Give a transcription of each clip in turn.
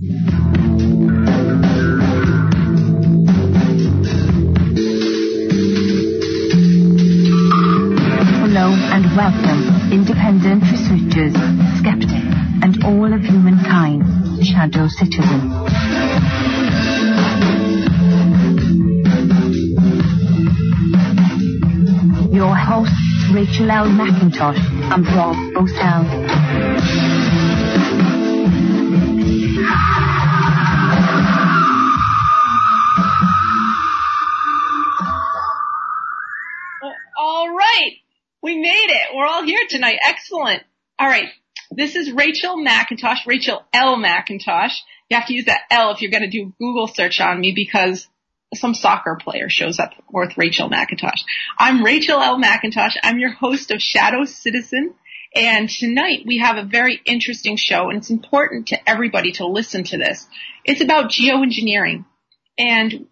Hello and welcome, independent researchers, skeptics, and all of humankind, shadow citizens. Your hosts, Rachel L. McIntosh and Rob Bosell. Here tonight. Excellent. All right. This is Rachel McIntosh, Rachel L. McIntosh. You have to use that L if you're going to do Google search on me because some soccer player shows up with Rachel McIntosh. I'm Rachel L. McIntosh. I'm your host of Shadow Citizen. And tonight we have a very interesting show and it's important to everybody to listen to this. It's about geoengineering. And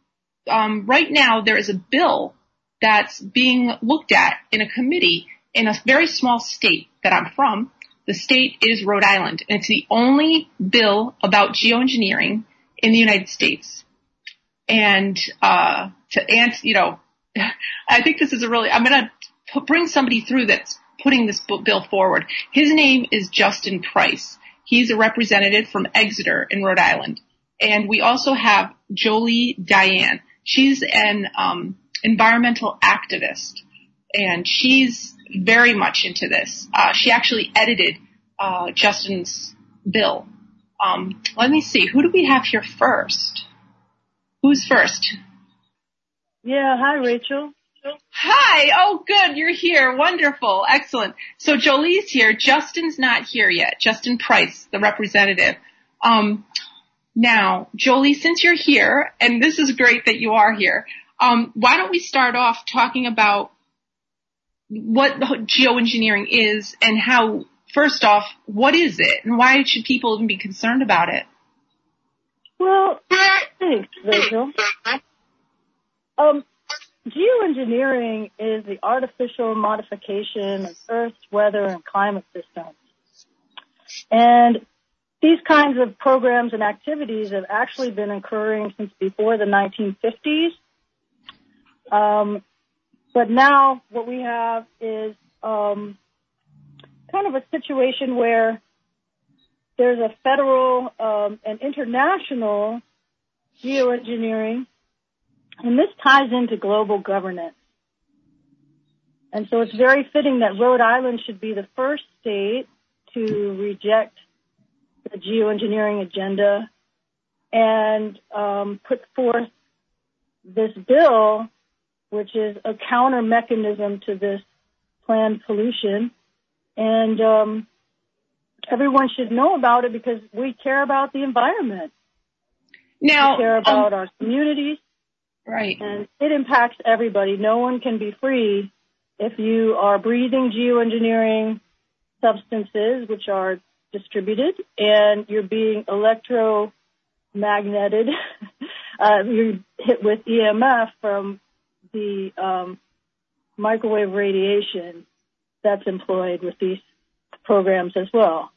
um, right now there is a bill that's being looked at in a committee in a very small state that I'm from. The state is Rhode Island, and it's the only bill about geoengineering in the United States. And uh, to answer, you know, I think this is a really. I'm going to bring somebody through that's putting this bill forward. His name is Justin Price. He's a representative from Exeter in Rhode Island, and we also have Jolie Diane. She's an um, environmental activist, and she's very much into this. Uh, she actually edited uh, Justin's bill. Um, let me see. Who do we have here first? Who's first? Yeah, hi Rachel. Hi. Oh, good. You're here. Wonderful. Excellent. So Jolie's here. Justin's not here yet. Justin Price, the representative. Um, now, Jolie, since you're here, and this is great that you are here, um, why don't we start off talking about what geoengineering is and how, first off, what is it and why should people even be concerned about it? Well, thanks, Rachel. Um, geoengineering is the artificial modification of Earth's weather and climate systems. And these kinds of programs and activities have actually been occurring since before the 1950s. Um, but now what we have is um, kind of a situation where there's a federal um, and international geoengineering, and this ties into global governance. And so it's very fitting that Rhode Island should be the first state to reject the geoengineering agenda and um, put forth this bill which is a counter mechanism to this planned pollution. And um, everyone should know about it because we care about the environment. Now, we care about um, our communities. Right. And it impacts everybody. No one can be free if you are breathing geoengineering substances, which are distributed, and you're being electromagneted. uh, you're hit with EMF from the um, microwave radiation that's employed with these programs as well.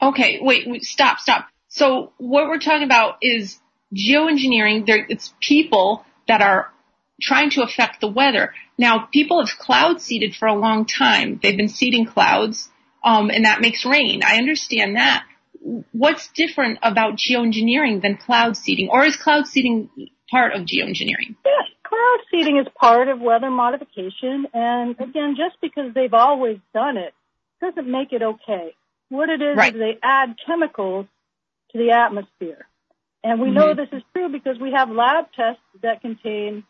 Okay, wait, wait, stop, stop. So what we're talking about is geoengineering. There, it's people that are trying to affect the weather. Now, people have cloud seeded for a long time. They've been seeding clouds, um, and that makes rain. I understand that. What's different about geoengineering than cloud seeding, or is cloud seeding part of geoengineering? Yeah, cloud seeding is part of weather modification, and again, just because they've always done it doesn't make it okay. What it is Right. is they add chemicals to the atmosphere. And we know this is true because we have lab tests that contain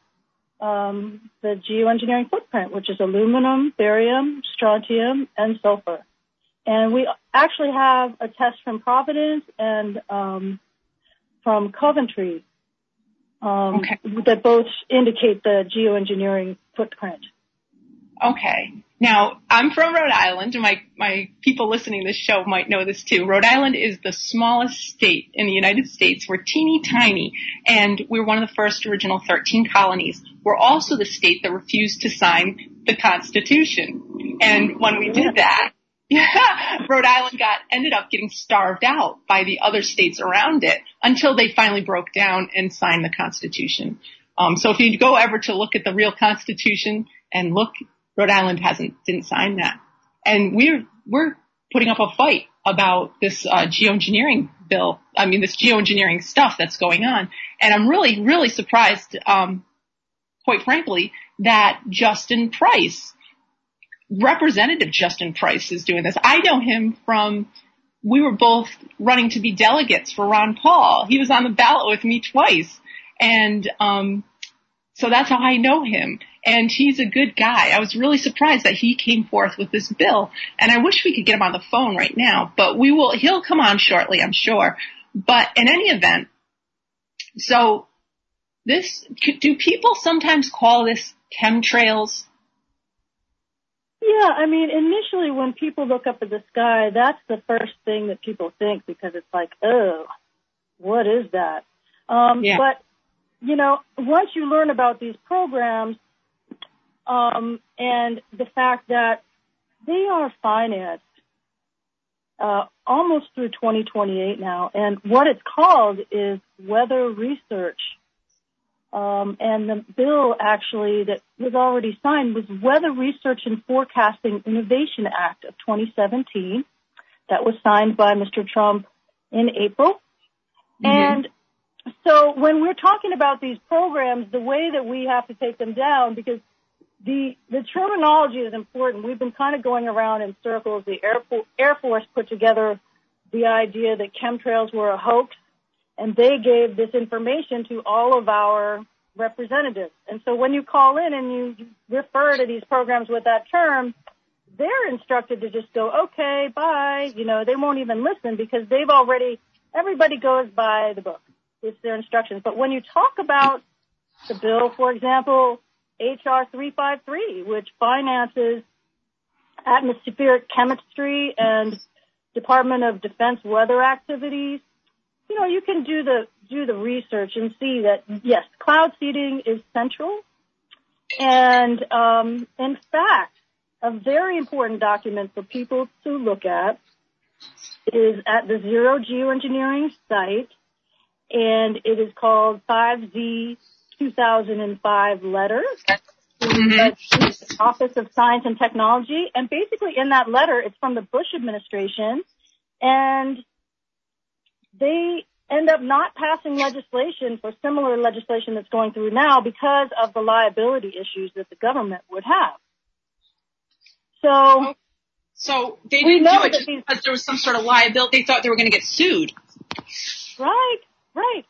um, the geoengineering footprint, which is aluminum, barium, strontium, and sulfur. And we actually have a test from Providence and um, from Coventry. Um, that both indicate the geoengineering footprint. Okay. Now, I'm from Rhode Island, and my, my people listening to this show might know this too. Rhode Island is the smallest state in the United States. We're teeny tiny, and we're one of the first original 13 colonies. We're also the state that refused to sign the Constitution. And when we did that, Yeah, Rhode Island got ended up getting starved out by the other states around it until they finally broke down and signed the Constitution. Um, so if you go ever to look at the real Constitution and look, Rhode Island hasn't didn't sign that, and we're we're putting up a fight about this uh, geoengineering bill. I mean, this geoengineering stuff that's going on, and I'm really really surprised, um, quite frankly, that Justin Price Representative Justin Price is doing this. I know him from, we were both running to be delegates for Ron Paul. He was on the ballot with me twice. And, um, so that's how I know him. And he's a good guy. I was really surprised that he came forth with this bill. And I wish we could get him on the phone right now, but we will, he'll come on shortly, I'm sure. But in any event, so this, do people sometimes call this chemtrails? Yeah, I mean, initially when people look up at the sky, that's the first thing that people think because it's like, oh, what is that? Um, yeah. But, you know, once you learn about these programs, um, and the fact that they are financed, uh, almost through 2028 now, and what it's called is weather research and the bill actually that was already signed was Weather Research and Forecasting Innovation Act of 2017 that was signed by Mr. Trump in April. Mm-hmm. And so when we're talking about these programs, the way that we have to take them down, because the the terminology is important. We've been kind of going around in circles. The Air, Air Force put together the idea that chemtrails were a hoax and they gave this information to all of our representatives. And so when you call in and you refer to these programs with that term, they're instructed to just go, okay, bye. You know, they won't even listen because they've already, everybody goes by the book. It's their instructions. But when you talk about the bill, for example, HR 353, which finances atmospheric chemistry and Department of Defense weather activities, you know, you can do the do the research and see that yes, cloud seeding is central, and um, in fact, a very important document for people to look at is at the Zero Geoengineering site, and it is called 5Z 2005 letter. Mm-hmm. Office of Science and Technology, and basically in that letter, it's from the Bush administration, and they end up not passing legislation for similar legislation that's going through now because of the liability issues that the government would have. So, so they didn't do it just these, because there was some sort of liability. They thought they were going to get sued. Right, right.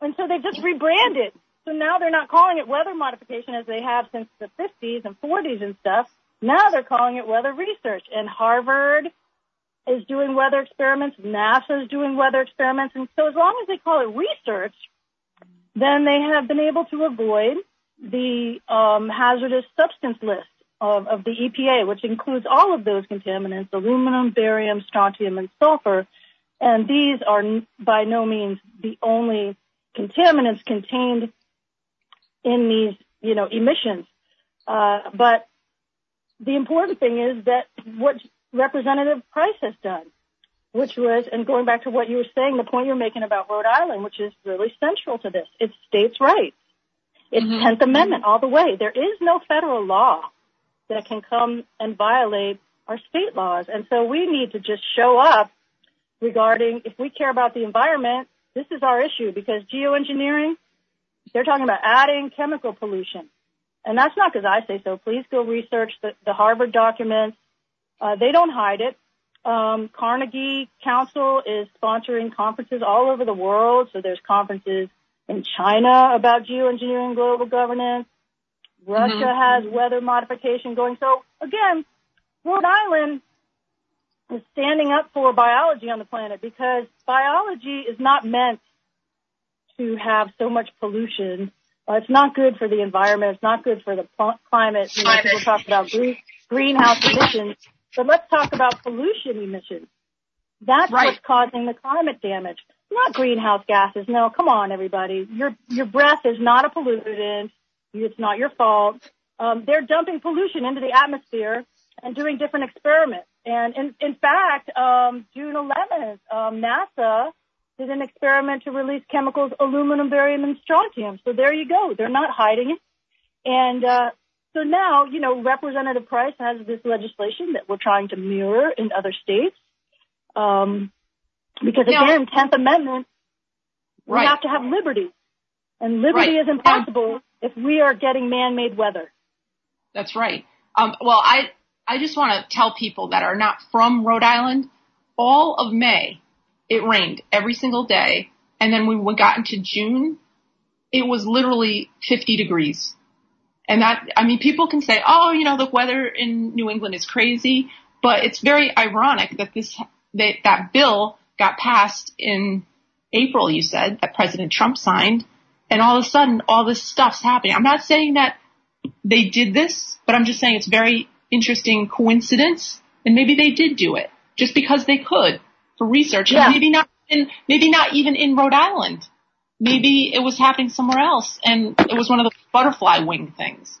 And so they just rebranded. So now they're not calling it weather modification as they have since the 50s and 40s and stuff. Now they're calling it weather research. And Harvard is doing weather experiments, NASA is doing weather experiments, and so as long as they call it research, then they have been able to avoid the um, hazardous substance list of, of the EPA, which includes all of those contaminants, aluminum, barium, strontium, and sulfur. And these are by no means the only contaminants contained in these, you know, emissions. Uh, but the important thing is that what Representative Price has done, which was, and going back to what you were saying, the point you're making about Rhode Island, which is really central to this, it's states' rights. It's mm-hmm. 10th Amendment all the way. There is no federal law that can come and violate our state laws. And so we need to just show up regarding if we care about the environment, this is our issue because geoengineering, they're talking about adding chemical pollution. And that's not because I say so. Please go research the, the Harvard documents. Uh, they don't hide it. Um, Carnegie Council is sponsoring conferences all over the world. So there's conferences in China about geoengineering global governance. Russia mm-hmm. has weather modification going. So again, Rhode Island is standing up for biology on the planet because biology is not meant to have so much pollution. Uh, it's not good for the environment. It's not good for the climate. People talk about green, greenhouse emissions. But let's talk about pollution emissions. That's right. what's causing the climate damage, not greenhouse gases. No, come on, everybody. Your your breath is not a pollutant. It's not your fault. Um, they're dumping pollution into the atmosphere and doing different experiments. And in, in fact, um, June 11th, um, NASA did an experiment to release chemicals aluminum, barium, and strontium. So there you go. They're not hiding it. And uh, so now, you know, Representative Price has this legislation that we're trying to mirror in other states. Um, because again, Tenth Amendment, we have to have liberty, and liberty Right. is impossible if we are getting man-made weather. That's right. Um, well, I I just want to tell people that are not from Rhode Island, all of May, it rained every single day, and then when we got into June, it was literally 50 degrees. And that, I mean, people can say, oh, you know, the weather in New England is crazy, but it's very ironic that this, that, that bill got passed in April, you said, that President Trump signed, and all of a sudden, all this stuff's happening. I'm not saying that they did this, but I'm just saying it's very interesting coincidence, and maybe they did do it just because they could for research, Yeah. and maybe not in, maybe not even in Rhode Island. Maybe it was happening somewhere else, and it was one of the butterfly wing things.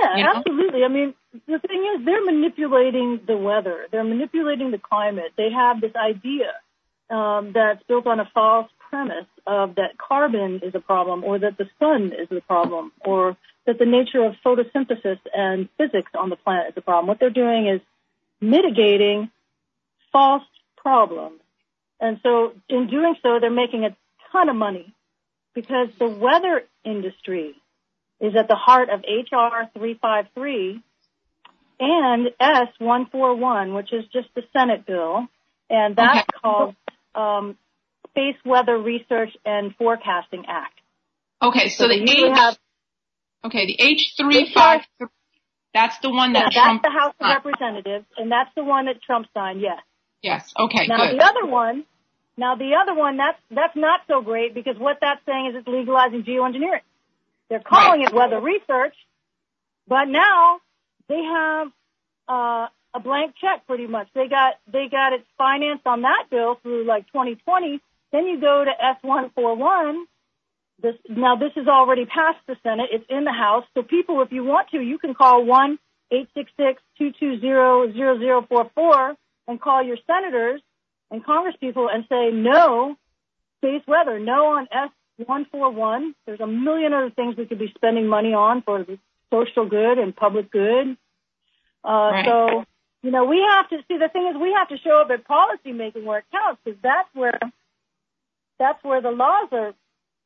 Yeah, You know? absolutely. I mean, the thing is, they're manipulating the weather. They're manipulating the climate. They have this idea um, that's built on a false premise of that carbon is a problem, or that the sun is the problem, or that the nature of photosynthesis and physics on the planet is a problem. What they're doing is mitigating false problems. And so in doing so, they're making a ton of money because the weather industry is at the heart of HR 353 and S141, which is just the Senate bill. And that's Okay. called um, Space Weather Research and Forecasting Act. Okay, so, they the H, have, okay, the H three five three. That's the one yeah, that that's the House of. Representatives, and that's the one that Trump signed, yes. Yes. Okay. Now good. the other one, now the other one, that's that's not so great because what that's saying is it's legalizing geoengineering. They're calling Right. it weather research, but now they have uh, a blank check pretty much. They got they got it financed on that bill through like 2020. Then you go to S141. This now this is already passed the Senate. It's in the House. So people, if you want to, you can call one eight six six two two zero zero zero four four and call your senators and congresspeople and say no space weather, no on S141. There's a million other things we could be spending money on for the social good and public good. Uh, Right. So, you know, we have to see the thing is we have to show up at policy making where it counts because that's where that's where the laws are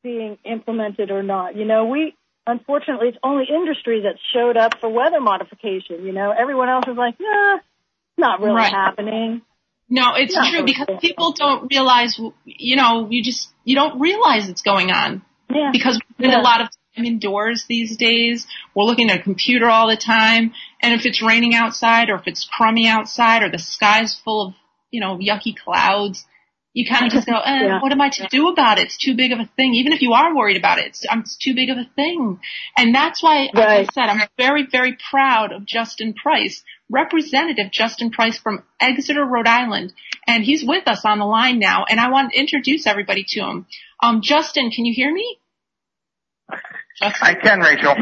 being implemented or not. You know, we unfortunately it's only industry that showed up for weather modification. You know, everyone else is like, nah, not really Right. happening. No, it's Yeah. true because people don't realize, you know, you just, you don't realize it's going on Yeah. because we spend Yeah. a lot of time indoors these days. We're looking at a computer all the time. And if it's raining outside or if it's crummy outside or the sky's full of, you know, yucky clouds, you kind of just go, eh, Yeah. what am I to do about it? It's too big of a thing. Even if you are worried about it, it's, um, it's too big of a thing. And that's why, like I said, I'm very, very proud of Justin Price, Representative Justin Price from Exeter, Rhode Island. And he's with us on the line now. And I want to introduce everybody to him. Um, Justin, can you hear me? Justin? I can, Rachel.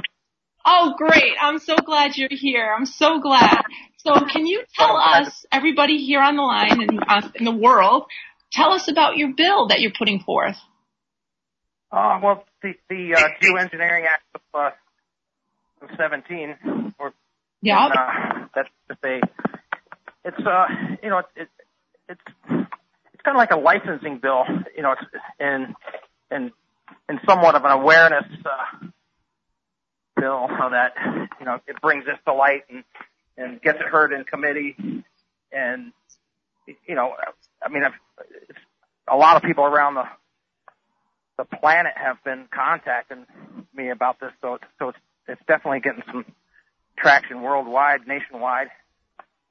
Oh, great. I'm so glad you're here. I'm so glad. So can you tell us, everybody here on the line and uh, in the world, tell us about your bill that you're putting forth? Uh, well, the, the uh, Geoengineering Act of uh, of 17, or Yeah. uh, that's to say, it's uh, you know, it, it's it's kind of like a licensing bill, you know, it's in in in somewhat of an awareness uh, bill, so that you know it brings this to light and and gets it heard in committee, and you know, I mean, it's, a lot of people around the the planet have been contacting me about this, so so it's, it's definitely getting some traction worldwide, nationwide.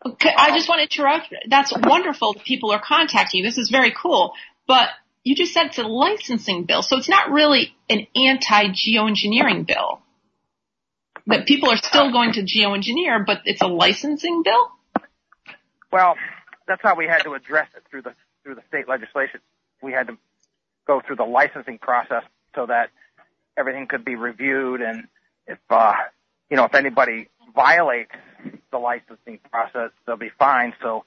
Okay, I just want to interrupt. That's wonderful that people are contacting you. This is very cool. But you just said it's a licensing bill, so it's not really an anti-geoengineering bill. That people are still going to geoengineer, but it's a licensing bill? Well, that's how we had to address it through the through the state legislation. We had to go through the licensing process so that everything could be reviewed, and if uh, you know if anybody violates the licensing process, they'll be fine. So,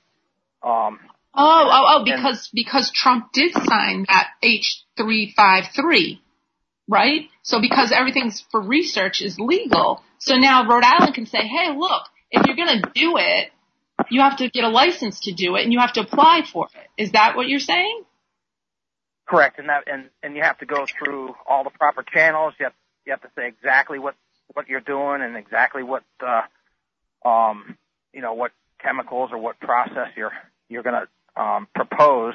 um, Oh, oh, oh, because, because Trump did sign that H353, right? So because everything's for research is legal, so now Rhode Island can say, hey, look, if you're gonna do it, you have to get a license to do it and you have to apply for it. Is that what you're saying? correct, and that and and you have to go through all the proper channels. You have you have to say exactly what what you're doing and exactly what uh, um, you know what chemicals or what process you're you're going to um, propose,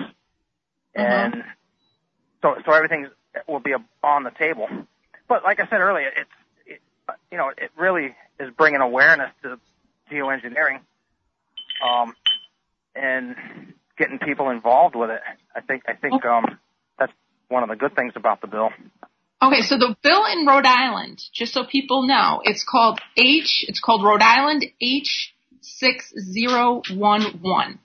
and so so everything will be on the table. But like I said earlier, it's it, you know it really is bringing awareness to geoengineering, um, and getting people involved with it. I think I think um, that's one of the good things about the bill. Okay, so the bill in Rhode Island, just so people know, it's called H, it's called Rhode Island H6011.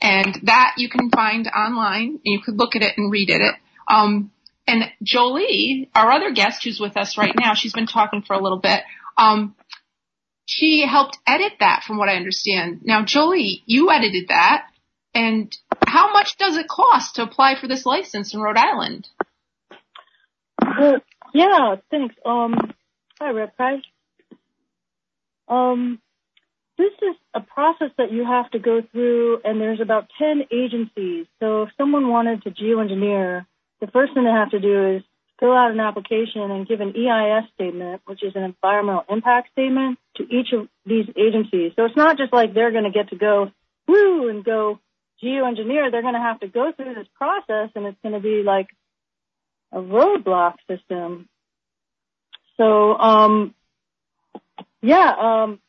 And that you can find online, and you could look at it and read it. Um, and Jolie, our other guest who's with us right now, she's been talking for a little bit. Um, she helped edit that from what I understand. Now, Jolie, you edited that. And how much does it cost to apply for this license in Rhode Island? Yeah, thanks. Um, hi, Red. Um, this is a process that you have to go through, and there's about 10 agencies. So if someone wanted to geoengineer, the first thing they have to do is fill out an application and give an EIS statement, which is an environmental impact statement, to each of these agencies. So it's not just like they're going to get to go, woo, and go geoengineer. They're going to have to go through this process, and it's going to be like a roadblock system. So, um, yeah, um,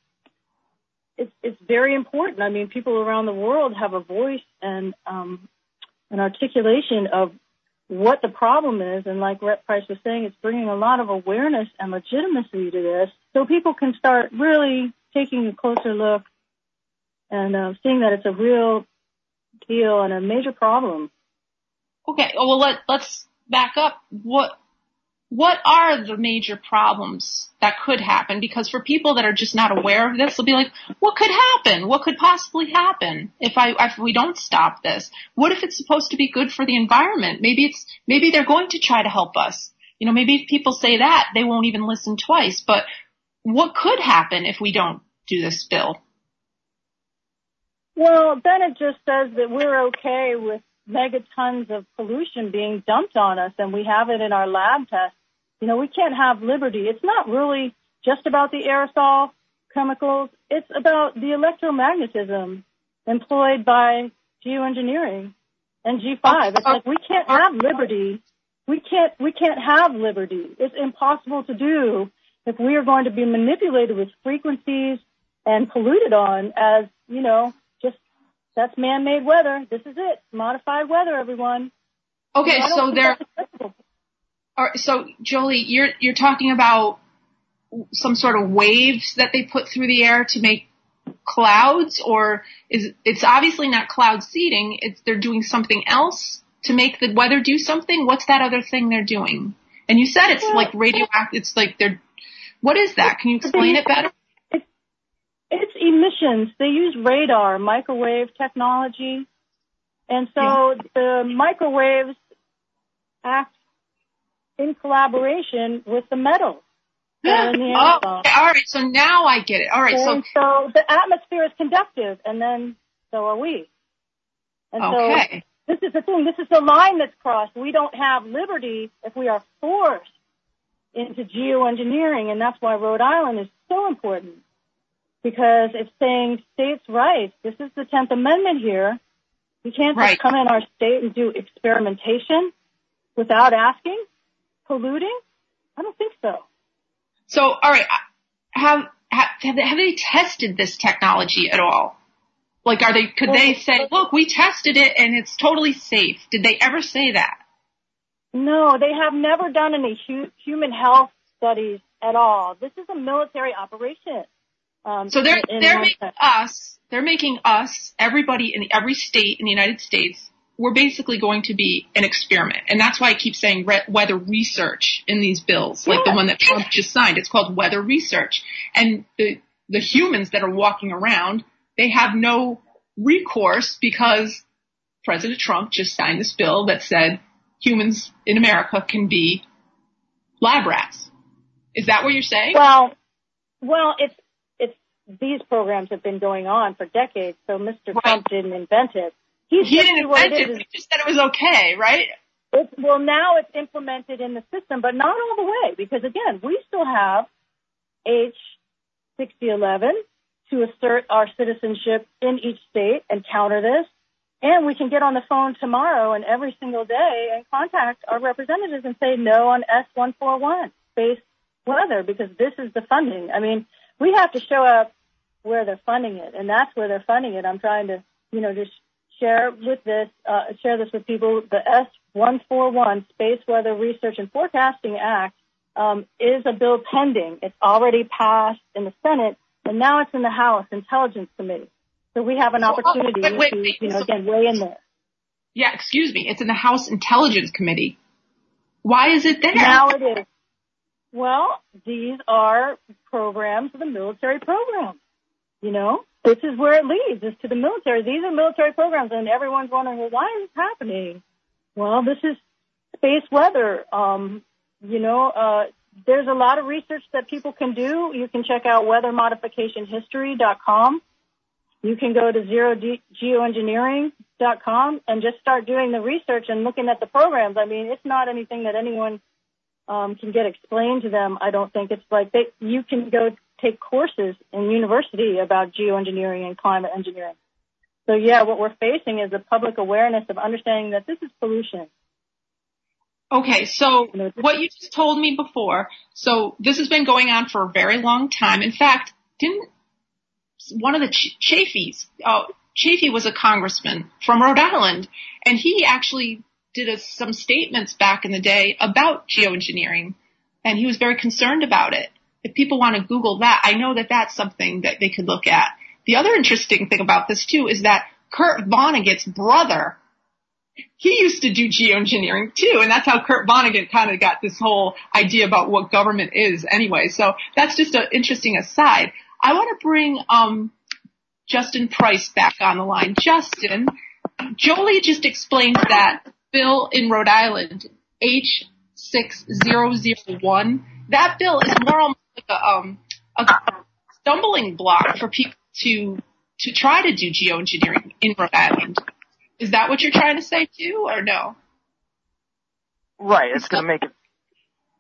it's it's very important. I mean, people around the world have a voice and um, an articulation of what the problem is, and like Rep Price was saying, it's bringing a lot of awareness and legitimacy to this, so people can start really taking a closer look and uh, seeing that it's a real deal and a major problem. Okay, well let let's back up. What what are the major problems that could happen? Because for people that are just not aware of this, they'll be like, what could happen? What could possibly happen if I, if we don't stop this? What if it's supposed to be good for the environment? Maybe it's, maybe they're going to try to help us. You know, maybe if people say that, they won't even listen twice, but what could happen if we don't do this bill? Well, then it just says that we're okay with megatons of pollution being dumped on us and we have it in our lab tests. You know, we can't have liberty. It's not really just about the aerosol chemicals. It's about the electromagnetism employed by geoengineering and G5. Uh, it's uh, like we can't uh, have liberty. We can't, we can't have liberty. It's impossible to do if we are going to be manipulated with frequencies and polluted on as, you know, that's man-made weather. This is it. Modified weather, everyone. Okay, I so there, that's acceptable. All right, so Jolie, you're you're talking about some sort of waves that they put through the air to make clouds, or is it's obviously not cloud seeding? It's they're doing something else to make the weather do something. What's that other thing they're doing? And you said it's like radioactive. It's like they're. What is that? Can you explain it better? It's emissions. They use radar, microwave technology. And so the microwaves act in collaboration with the metals. in the Oh, all right. So now I get it. All right. So so the atmosphere is conductive, and then so are we. And okay. so this is the thing. This is the line that's crossed. We don't have liberty if we are forced into geoengineering, and that's why Rhode Island is so important because it's saying states' rights. This is the Tenth Amendment here. You can't just come in our state and do experimentation without asking, polluting. I don't think so. So, all right, have have have they, tested this technology at all? Like, are they? Could they say, "Look, we tested it and it's totally safe"? Did they ever say that? No, they have never done any hu- human health studies at all. This is a military operation. Um, So they're they're making us, they're making us, everybody in every state in the United States, we're basically going to be an experiment, and that's why I keep saying re- weather research in these bills, like the one that Trump just signed. It's called weather research, and the the humans that are walking around, they have no recourse because President Trump just signed this bill that said humans in America can be lab rats. Is that what you're saying? Well, well, it's these programs have been going on for decades, so Mr. Right. Trump didn't invent it. He's he didn't invent it it. He just said it was okay, right? It, well, now it's implemented in the system, but not all the way, because again, we still have H 6011 to assert our citizenship in each state and counter this. And we can get on the phone tomorrow and every single day and contact our representatives and say no on S141 space weather because this is the funding. I mean, we have to show up where they're funding it, and that's where they're funding it. I'm trying to, you know, just share with this, uh, share this with people. The S141 Space Weather Research and Forecasting Act um, is a bill pending. It's already passed in the Senate, and now it's in the House Intelligence Committee. So we have an Well, opportunity wait, wait, to, you know, again, weigh in there. Yeah, excuse me. It's in the House Intelligence Committee. Why is it there? Now it is. Well, these are programs, the military programs. You know, this is where it leads, is to the military. These are military programs, and everyone's wondering, well, why is this happening? Well, this is space weather. Um, you know, uh, there's a lot of research that people can do. You can check out weathermodificationhistory.com. You can go to zerogeoengineering.com and just start doing the research and looking at the programs. I mean, it's not anything that anyone um, can get explained to them. I don't think it's like they, you can go take courses in university about geoengineering and climate engineering. So yeah, what we're facing is a public awareness of understanding that this is pollution. Okay, so what you just told me before, so this has been going on for a very long time. In fact, didn't one of the Ch- Chafees, uh, Chafee was a congressman from Rhode Island, and he actually did a, some statements back in the day about geoengineering, and he was very concerned about it. If people want to Google that, I know that that's something that they could look at. The other interesting thing about this too is that Kurt Vonnegut's brother he used to do geoengineering too, and that's how Kurt Vonnegut kind of got this whole idea about what government is anyway. So that's just an interesting aside. I want to bring um, Justin Price back on the line. Justin, Jolie just explained that bill in Rhode Island, H6001, that bill is more almost like a, um, a stumbling block for people to to try to do geoengineering in Rhode Island. Is that what you're trying to say too, or no? Right. It's going to make it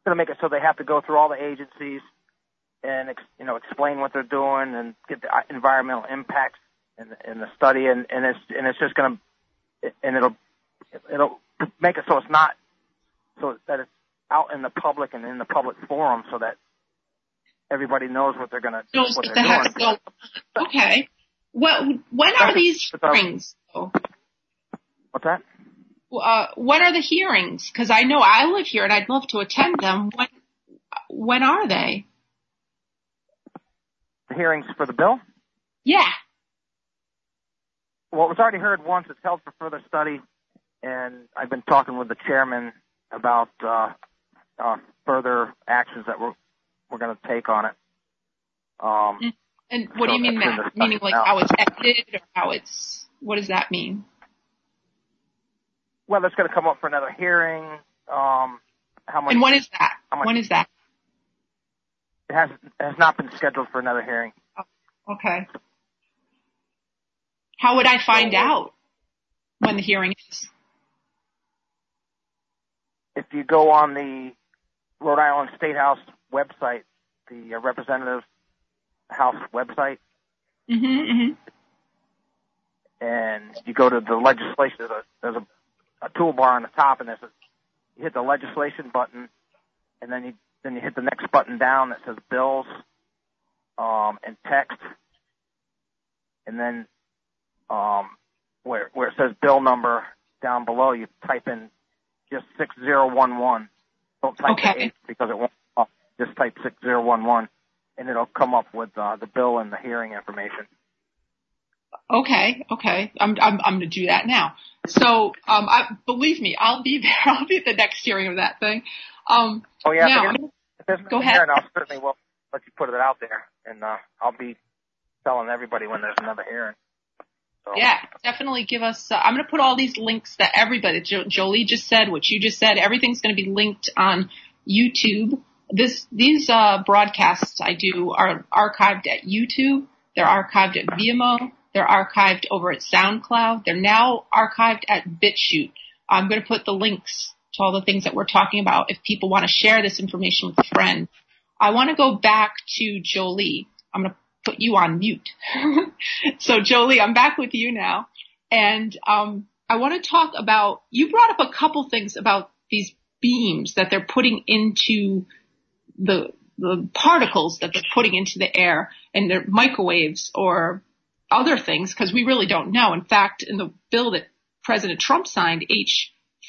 going to make it so they have to go through all the agencies and you know explain what they're doing and get the uh, environmental impacts the, in the study and and it's and it's just going to and it'll it'll make it so it's not so that it's out in the public and in the public forum so that everybody knows what they're going to Knows what what they're the doing. Okay. Well, when are these hearings? What's that? Uh, when are the hearings? Because I know I live here and I'd love to attend them. When when are they? The hearings for the bill? Yeah. Well, it was already heard once. It's held for further study, and I've been talking with the chairman about uh, uh, further actions that we're we're going to take on it. Um, And what do you mean that? Meaning like now. how it's edited or how it's what does that mean? Well, it's going to come up for another hearing, um, how much And when is that? How much- When is that? it has has not been scheduled for another hearing. Okay. How would I find So- out when the hearing is? If you go on the Rhode Island State House website, the uh, Representative House website, Mm-hmm, hmm and you go to the legislation, there's a, there's a, a toolbar on the top, and there's a, you hit the legislation button, and then you then you hit the next button down that says bills, um, and text, and then um, where where it says bill number down below, you type in just six zero one one. Don't type Okay. because it won't. Up. Just type six zero one one, and it'll come up with uh, the bill and the hearing information. Okay, okay. I'm I'm I'm gonna do that now. So, um, I believe me, I'll be there. I'll be at the next hearing of that thing. Um, Oh yeah, Now, if there's Go ahead. hearing, I'll certainly will let you put it out there, and uh, I'll be telling everybody when there's another hearing. So. Yeah, definitely give us. Uh, I'm going to put all these links that everybody, jo- Jolie just said, what you just said, everything's going to be linked on YouTube. This, these, uh, broadcasts I do are archived at YouTube. They're archived at Vimeo. They're archived over at SoundCloud. They're now archived at BitChute. I'm going to put the links to all the things that we're talking about if people want to share this information with a friend. I want to go back to Jolie. I'm going to put you on mute. so Jolie, I'm back with you now. And um, I want to talk about, you brought up a couple things about these beams that they're putting into the, the particles that they're putting into the air and their microwaves or other things because we really don't know. In fact, in the bill that President Trump signed,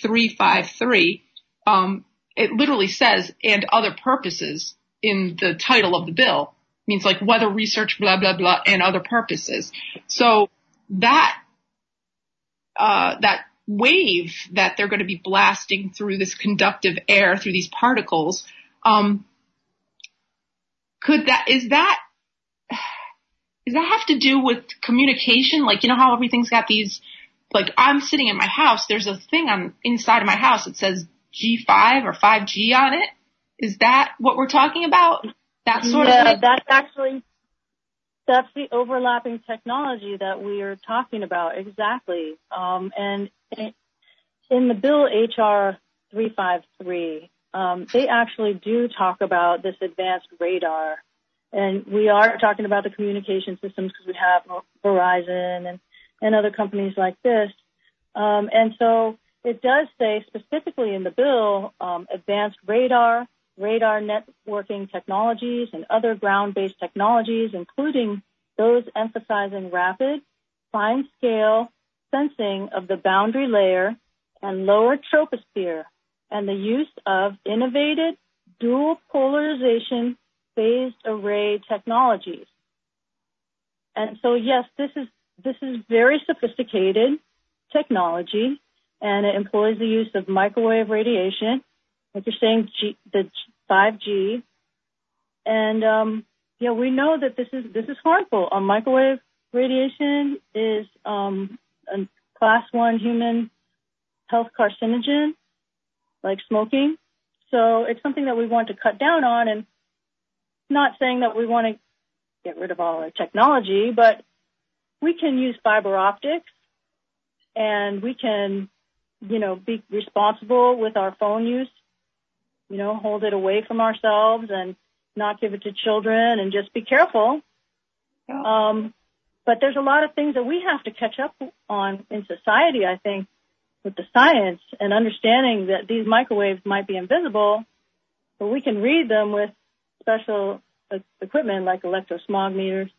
H353, um, it literally says, and other purposes in the title of the bill means like weather research, blah, blah, blah, and other purposes. So that, uh, that wave that they're going to be blasting through this conductive air, through these particles, um, could that, is that, does that have to do with communication? Like, you know how everything's got these, like I'm sitting in my house, there's a thing on inside of my house that says G5 or 5G on it. Is that what we're talking about? That sort yeah, of that's actually that's the overlapping technology that we are talking about exactly. Um, and in the bill HR 353, um, they actually do talk about this advanced radar, and we are talking about the communication systems because we have Verizon and and other companies like this. Um, and so it does say specifically in the bill um, advanced radar, radar networking technologies and other ground-based technologies, including those emphasizing rapid, fine-scale sensing of the boundary layer and lower troposphere, and the use of innovative dual polarization phased array technologies. And so, yes, this is this is very sophisticated technology, and it employs the use of microwave radiation like you're saying, G, the 5G, and um, yeah, we know that this is this is harmful. Um, microwave radiation is um, a class one human health carcinogen, like smoking. So it's something that we want to cut down on, and not saying that we want to get rid of all our technology, but we can use fiber optics, and we can, you know, be responsible with our phone use you know, hold it away from ourselves and not give it to children and just be careful. Yeah. Um, but there's a lot of things that we have to catch up on in society, I think, with the science and understanding that these microwaves might be invisible, but we can read them with special equipment like electrosmog meters.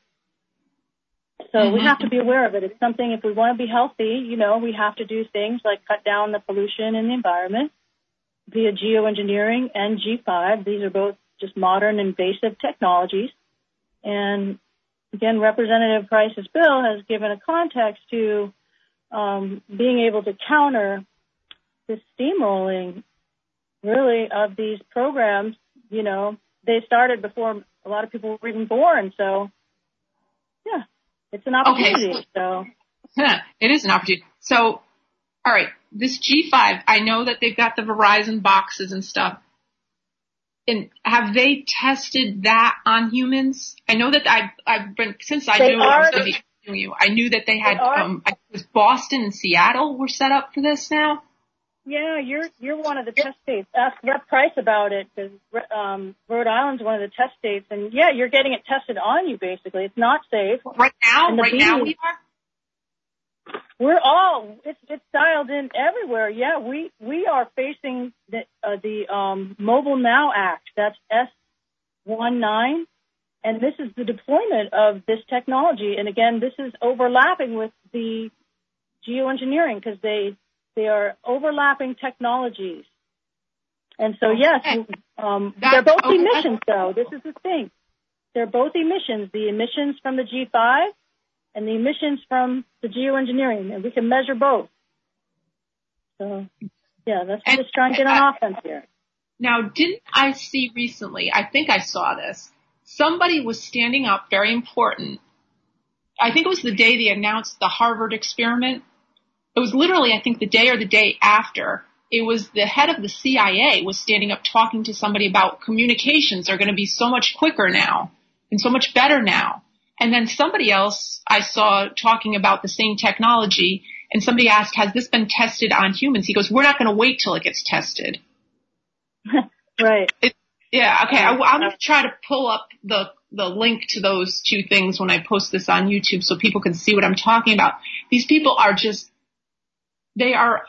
So mm-hmm. we have to be aware of it. It's something if we want to be healthy, you know, we have to do things like cut down the pollution in the environment via geoengineering and G5. These are both just modern invasive technologies. And again, Representative Price's bill has given a context to um, being able to counter the steamrolling, really, of these programs. You know, they started before a lot of people were even born. So, yeah, it's an opportunity. Okay. So, it is an opportunity. So, all right, this G5, I know that they've got the Verizon boxes and stuff. And have they tested that on humans? I know that I've, I've been, since I they knew I was going to be you, I knew that they had, they um, I was Boston and Seattle were set up for this now. Yeah, you're you're one of the test states. Ask Rep Price about it because um, Rhode Island's one of the test states, and yeah, you're getting it tested on you. Basically, it's not safe. Right now, right now we are. We're all it's it's dialed in everywhere. Yeah, we we are facing the uh, the um, Mobile Now Act. That's S 19 and this is the deployment of this technology. And again, this is overlapping with the geoengineering because they they are overlapping technologies. And so yes, um, they're both emissions though. This is the thing. They're both emissions. The emissions from the G5 and the emissions from the geoengineering, and we can measure both. So, yeah, let's and, just trying to get on offense here. Now, didn't I see recently, I think I saw this, somebody was standing up, very important. I think it was the day they announced the Harvard experiment. It was literally, I think, the day or the day after. It was the head of the CIA was standing up talking to somebody about communications are going to be so much quicker now and so much better now. And then somebody else I saw talking about the same technology and somebody asked, has this been tested on humans? He goes, we're not going to wait till it gets tested. right. It, yeah. Okay. I, I'm going to try to pull up the, the link to those two things when I post this on YouTube so people can see what I'm talking about. These people are just, they are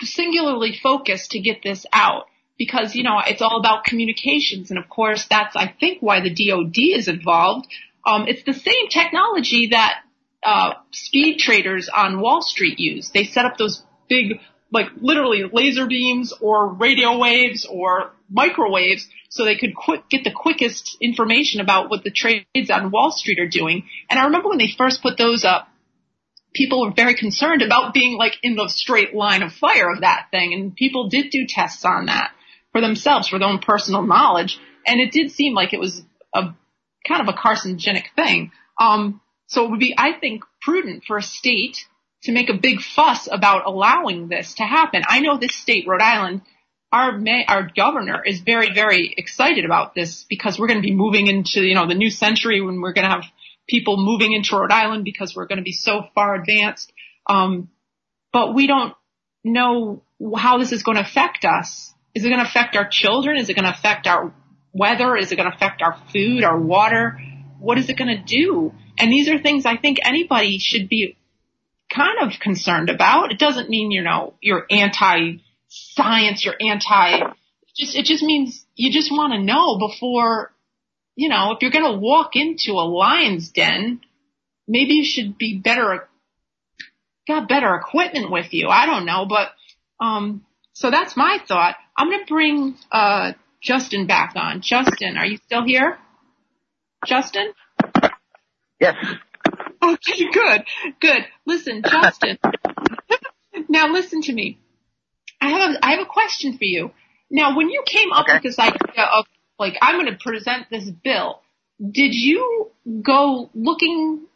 singularly focused to get this out because, you know, it's all about communications. And of course, that's, I think, why the DOD is involved. Um, it's the same technology that uh, speed traders on Wall Street use. They set up those big, like literally laser beams or radio waves or microwaves so they could quick, get the quickest information about what the trades on Wall Street are doing. And I remember when they first put those up, people were very concerned about being like in the straight line of fire of that thing. And people did do tests on that for themselves, for their own personal knowledge. And it did seem like it was a kind of a carcinogenic thing. Um, so it would be, I think, prudent for a state to make a big fuss about allowing this to happen. I know this state, Rhode Island, our may, our governor is very, very excited about this because we're going to be moving into, you know, the new century when we're going to have people moving into Rhode Island because we're going to be so far advanced. Um, but we don't know how this is going to affect us. Is it going to affect our children? Is it going to affect our weather? Is it going to affect our food, our water? What is it going to do? And these are things I think anybody should be kind of concerned about. It doesn't mean, you know, you're anti science, you're anti, just, it just means you just want to know before, you know, if you're going to walk into a lion's den, maybe you should be better, got better equipment with you. I don't know, but, um, so that's my thought. I'm going to bring, uh, Justin back on. Justin, are you still here? Justin? Yes. Okay, good, good. Listen, Justin. now listen to me. I have a, I have a question for you. Now, when you came up Okay. with this idea of like I'm going to present this bill, did you go looking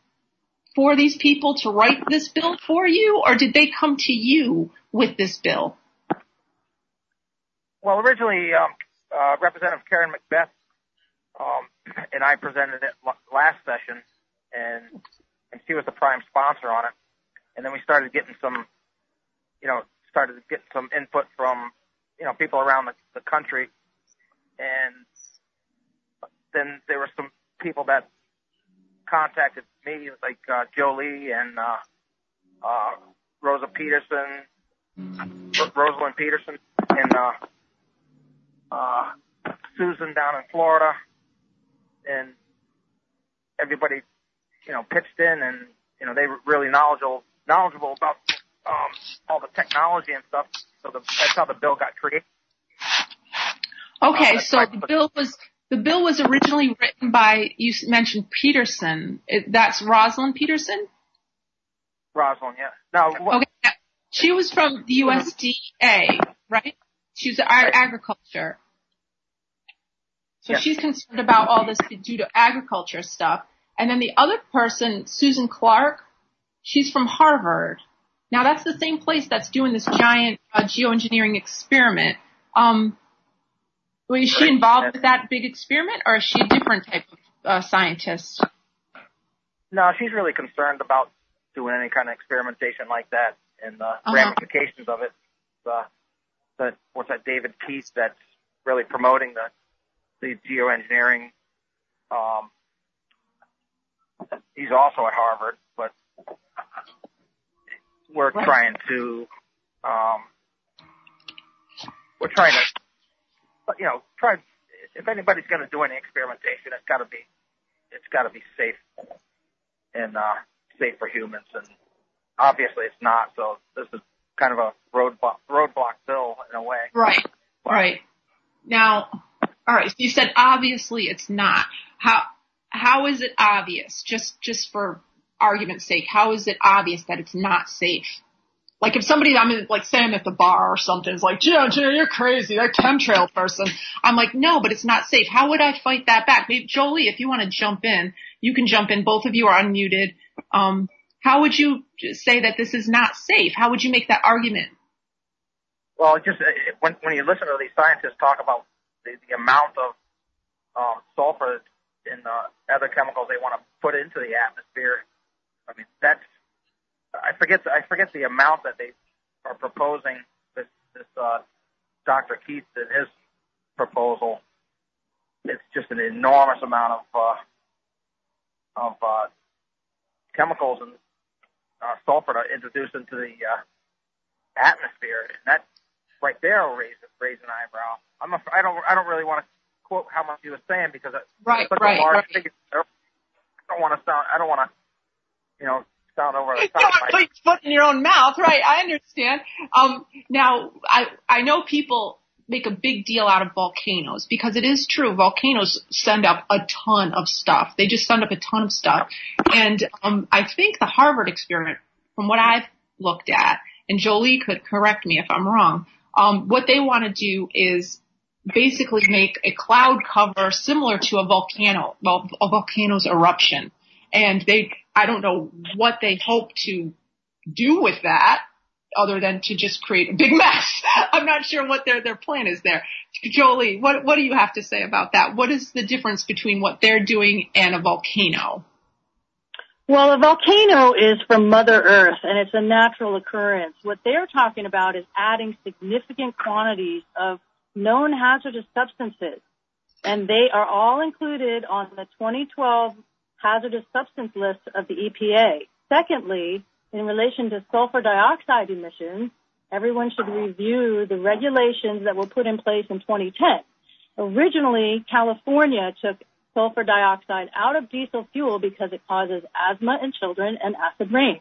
for these people to write this bill for you, or did they come to you with this bill? Well, originally, um, uh, Representative Karen Macbeth um, and I presented it last session, and and she was the prime sponsor on it. And then we started getting some, you know, started getting some input from, you know, people around the, the country, and then there were some people that contacted me, like uh, Jolie and uh, uh, Rosa Peterson, Rosalind Peterson, and uh, uh, Susan down in Florida, and everybody, you know, pitched in, and you know they were really knowledgeable knowledgeable about um, all the technology and stuff. So the, that's how the bill got created. Okay, Uh, so the bill was the bill was originally written by you mentioned Peterson. It, that's Rosalind Peterson. Rosalind, yeah. Now, wh- Okay, she was from the USDA, right? She was ag- agriculture. So Yes. she's concerned about all this due to agriculture stuff. And then the other person, Susan Clark, she's from Harvard. Now that's the same place that's doing this giant uh, geoengineering experiment. Um, was she involved with that big experiment, or is she a different type of uh, scientist? no, she's really concerned about doing any kind of experimentation like that and the Uh-huh. ramifications of it. Uh, that what's that? David Keith that's really promoting the the geoengineering. Um, he's also at Harvard, but we're Right. trying to um, we're trying to, but, you know, try. If anybody's going to do any experimentation, it's got to be it's got to be safe and uh, safe for humans, and obviously it's not. So this is kind of a roadblock roadblock bill in a way. Right, right. Now, all right. So you said obviously it's not. How how is it obvious? Just just for argument's sake, how is it obvious that it's not safe? Like if somebody, I'm like say I'm at the bar or something, is like, Gina, Gina, you're crazy, that chemtrail person. I'm like, no, but it's not safe. How would I fight that back? Maybe Jolie, if you want to jump in, you can jump in. Both of you are unmuted. Um, how would you say that this is not safe? How would you make that argument? Well, just uh, when when you listen to these scientists talk about the, the amount of um, sulfur in uh, other chemicals they want to put into the atmosphere, I mean that's I forget the, I forget the amount that they are proposing. This this uh, Dr. Keith and his proposal. It's just an enormous amount of uh, of uh, chemicals and uh, sulfur to introduce into the uh, atmosphere, and that right there will raise raise an eyebrow. I'm a, I don't I don't really want to quote how much he was saying because it, right, it's right, a large right. figure. I don't want to sound I don't want to you know sound over the You top. don't put your foot in your own mouth, right? I understand. Um, now, I I know people make a big deal out of volcanoes because it is true. Volcanoes send up a ton of stuff. They just send up a ton of stuff, and um, I think the Harvard experiment, from what I've looked at, and Jolie could correct me if I'm wrong. Um, what they want to do is basically make a cloud cover similar to a volcano, well, a volcano's eruption. And they, I don't know what they hope to do with that other than to just create a big mess. I'm not sure what their, their plan is there. Jolie, what, what do you have to say about that? What is the difference between what they're doing and a volcano? Well, a volcano is from Mother Earth and it's a natural occurrence. What they're talking about is adding significant quantities of known hazardous substances. And they are all included on the 2012 hazardous substance list of the EPA. Secondly, in relation to sulfur dioxide emissions, everyone should review the regulations that were put in place in 2010. Originally, California took sulfur dioxide out of diesel fuel because it causes asthma in children and acid rain.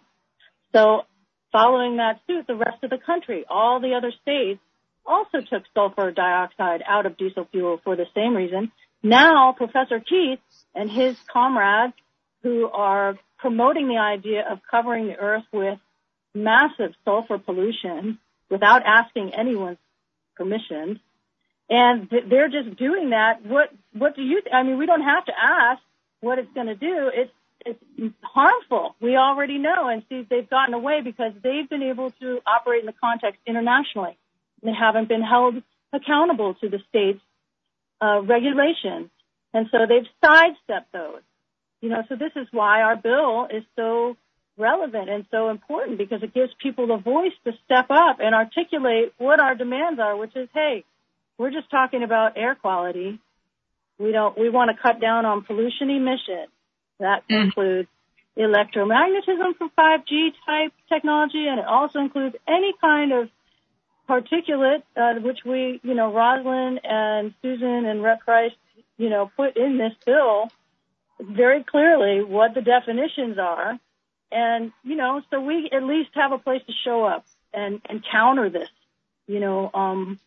So following that suit, the rest of the country, all the other states also took sulfur dioxide out of diesel fuel for the same reason. Now Professor Keith and his comrades who are promoting the idea of covering the earth with massive sulfur pollution without asking anyone's permission and they're just doing that. What what do you? Th- I mean, we don't have to ask what it's going to do. It's it's harmful. We already know, and see, they've gotten away because they've been able to operate in the context internationally. They haven't been held accountable to the state's uh, regulations, and so they've sidestepped those. You know, so this is why our bill is so relevant and so important because it gives people the voice to step up and articulate what our demands are, which is, hey, we're just talking about air quality. We don't, we want to cut down on pollution emission. That Mm. includes electromagnetism for 5G type technology and it also includes any kind of particulate, uh, which we, you know, Roslyn and Susan and Rep Price, you know, put in this bill very clearly what the definitions are. And, you know, so we at least have a place to show up and, and counter this, you know, um,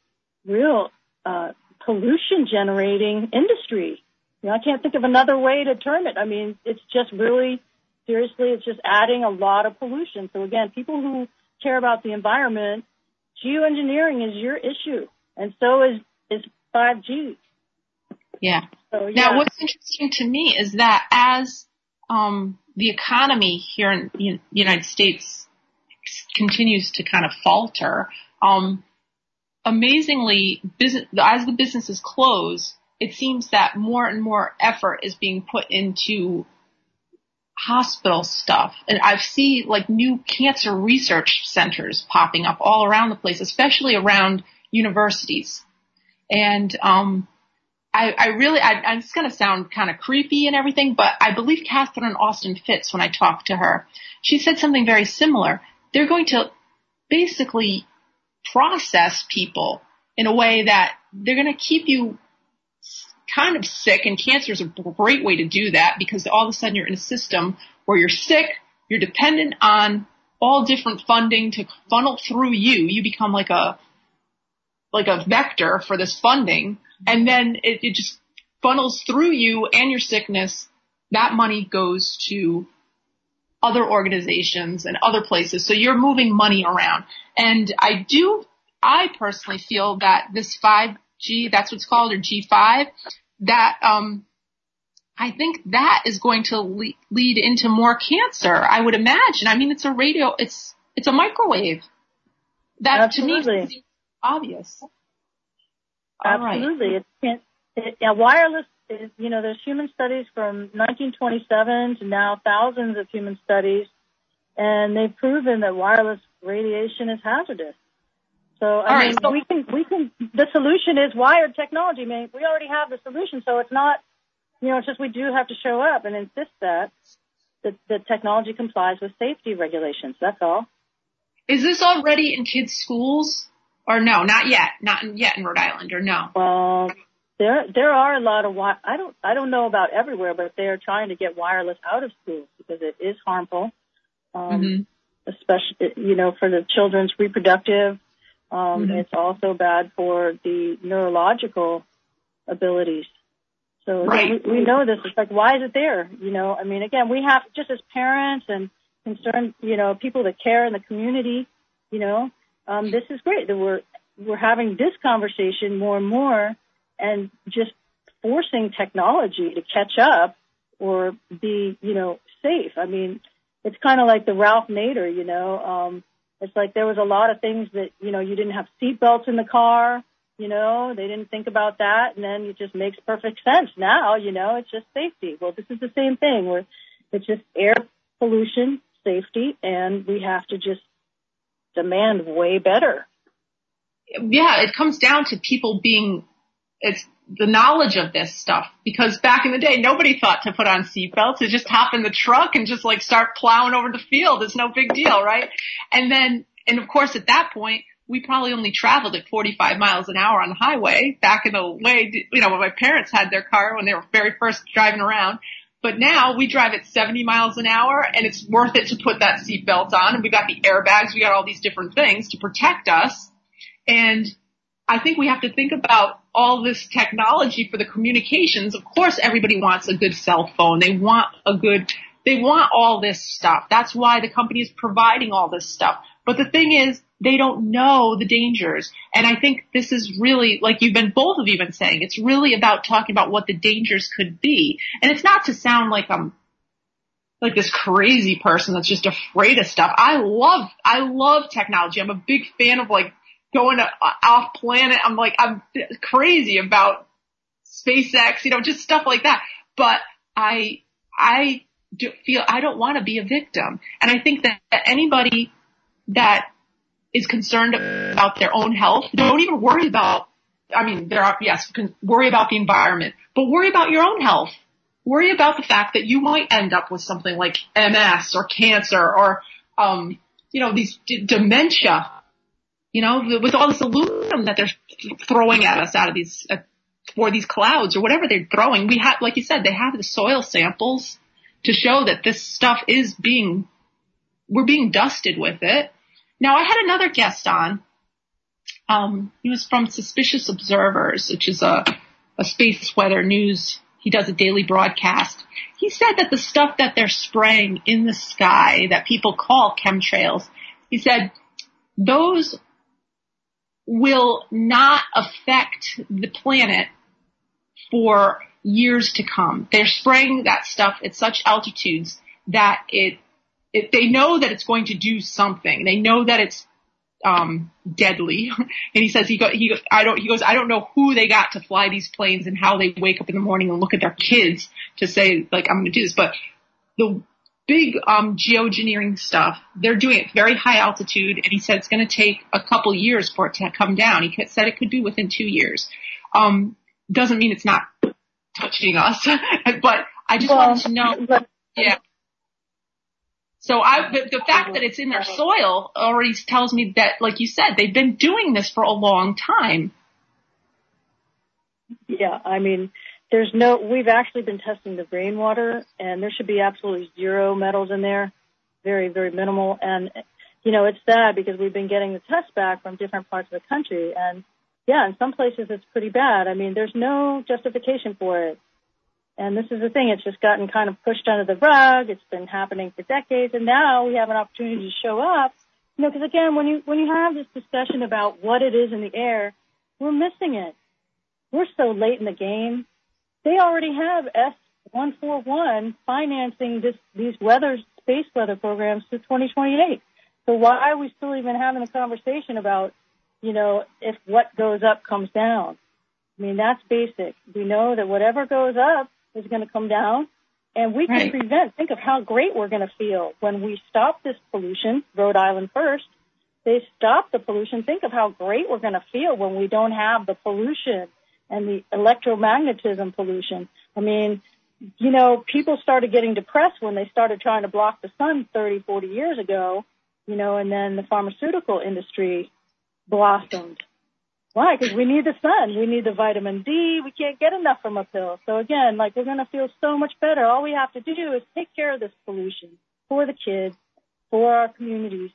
real uh, pollution generating industry. You know, I can't think of another way to term it. I mean, it's just really seriously, it's just adding a lot of pollution. So again, people who care about the environment, geoengineering is your issue, and so is is 5G. Yeah. So yeah, Now, what's interesting to me is that as um, the economy here in the United States continues to kind of falter, um, amazingly, business, as the businesses close, it seems that more and more effort is being put into hospital stuff. And I've seen like new cancer research centers popping up all around the place, especially around universities. And, um, I, I really, I, I'm just going to sound kind of creepy and everything, but I believe Catherine Austin Fitts when I talked to her. She said something very similar. They're going to basically process people in a way that they're going to keep you kind of sick and cancer is a great way to do that because all of a sudden you're in a system where you're sick, you're dependent on all different funding to funnel through you. You become like a, like a vector for this funding and then it, it just funnels through you and your sickness. That money goes to other organizations and other places. So you're moving money around. And I do, I personally feel that this 5G, that's what's called, or G5, that, um, I think that is going to le- lead into more cancer. I would imagine. I mean, it's a radio, it's, it's a microwave. That Absolutely. to me is obvious. All right. Absolutely. It, it, yeah, wireless is, you know, there's human studies from 1927 to now thousands of human studies, and they've proven that wireless radiation is hazardous. So, I All mean, right, so- we can, we can, the solution is wired technology. I mean, we already have the solution, so it's not, you know, it's just we do have to show up and insist that the, the technology complies with safety regulations. That's all. Is this already in kids' schools? Or no, not yet. Not in, yet in Rhode Island, or no? Well, there there are a lot of wi- I don't I don't know about everywhere, but they are trying to get wireless out of schools because it is harmful, um, Mhm. especially you know for the children's reproductive. Um, Mhm. It's also bad for the neurological abilities. So Right. we, we know this. It's like why is it there? You know, I mean, again, we have just as parents and concerned, you know, people that care in the community. You know, um, this is great that we're we're having this conversation more and more, and just forcing technology to catch up or be, you know, safe. I mean, it's kind of like the Ralph Nader, you know. Um, it's like there was a lot of things that you know you didn't have seatbelts in the car. You know, they didn't think about that, and then it just makes perfect sense now. You know, it's just safety. Well, this is the same thing. Where it's just air pollution, safety, and we have to just demand way better. yeah, it comes down to people being, it's the knowledge of this stuff. Because back in the day, nobody thought to put on seatbelts. To just hop in the truck and just like start plowing over the field. It's no big deal, right? And then, and of course at that point, we probably only traveled at 45 miles an hour on the highway back in the way, you know, when my parents had their car when they were very first driving around. But now we drive at 70 miles an hour and it's worth it to put that seatbelt on and we got the airbags, we got all these different things to protect us. And I think we have to think about all this technology for the communications. Of course, everybody wants a good cell phone. They want a good, they want all this stuff. That's why the company is providing all this stuff. But the thing is, they don't know the dangers. And I think this is really, like you've been, both of you been saying, it's really about talking about what the dangers could be. And it's not to sound like I'm like this crazy person that's just afraid of stuff. I love, I love technology. I'm a big fan of like going to, off planet. I'm like, I'm crazy about SpaceX, you know, just stuff like that. But I, I do feel I don't want to be a victim. And I think that anybody that is concerned about their own health, don't even worry about, I mean, there are, yes, worry about the environment, but worry about your own health. Worry about the fact that you might end up with something like MS or cancer or, um, you know, these d- dementia, you know, with all this aluminum that they're throwing at us out of these, uh, for these clouds or whatever they're throwing. We have, like you said, they have the soil samples to show that this stuff is being, we're being dusted with it. Now I had another guest on. Um, he was from Suspicious Observers, which is a, a space weather news. He does a daily broadcast. He said that the stuff that they're spraying in the sky that people call chemtrails, he said those will not affect the planet for years to come. They're spraying that stuff at such altitudes that it, it they know that it's going to do something. They know that it's um deadly. and he says he go he I don't he goes I don't know who they got to fly these planes and how they wake up in the morning and look at their kids to say like I'm going to do this, but the big um geoengineering stuff, they're doing it very high altitude and he said it's going to take a couple years for it to come down. He said it could be within 2 years. Um doesn't mean it's not touching us, but I just Well, wanted to know yeah. So I, the, the fact that it's in their soil already tells me that, like you said, they've been doing this for a long time. Yeah, I mean, there's no, we've actually been testing the rainwater and there should be absolutely zero metals in there. Very, very minimal. And, you know, it's sad because we've been getting the tests back from different parts of the country and yeah, in some places it's pretty bad. I mean, there's no justification for it. And this is the thing, it's just gotten kind of pushed under the rug. It's been happening for decades and now we have an opportunity to show up. You know, because again, when you, when you have this discussion about what it is in the air, we're missing it. We're so late in the game. They already have S141 financing this, these weather, space weather programs to 2028. So why are we still even having a conversation about, you know, if what goes up comes down? I mean, that's basic. We know that whatever goes up is going to come down and we can Right. prevent. Think of how great we're going to feel when we stop this pollution, Rhode Island first. They stop the pollution. Think of how great we're going to feel when we don't have the pollution and the electromagnetism pollution. I mean, you know, people started getting depressed when they started trying to block the sun 30, 40 years ago, you know, and then the pharmaceutical industry blossomed. Why? Because we need the sun. We need the vitamin D. We can't get enough from a pill. So again, like we're going to feel so much better. All we have to do is take care of this pollution for the kids, for our communities,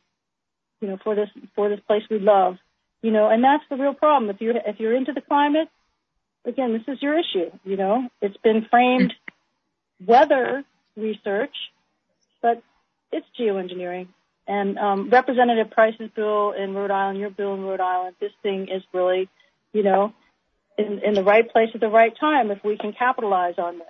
you know, for this, for this place we love, you know, and that's the real problem. If you're, if you're into the climate, again, this is your issue, you know, it's been framed weather research, but it's geoengineering. And um, Representative Price's bill in Rhode Island, your bill in Rhode Island, this thing is really, you know, in, in the right place at the right time if we can capitalize on this.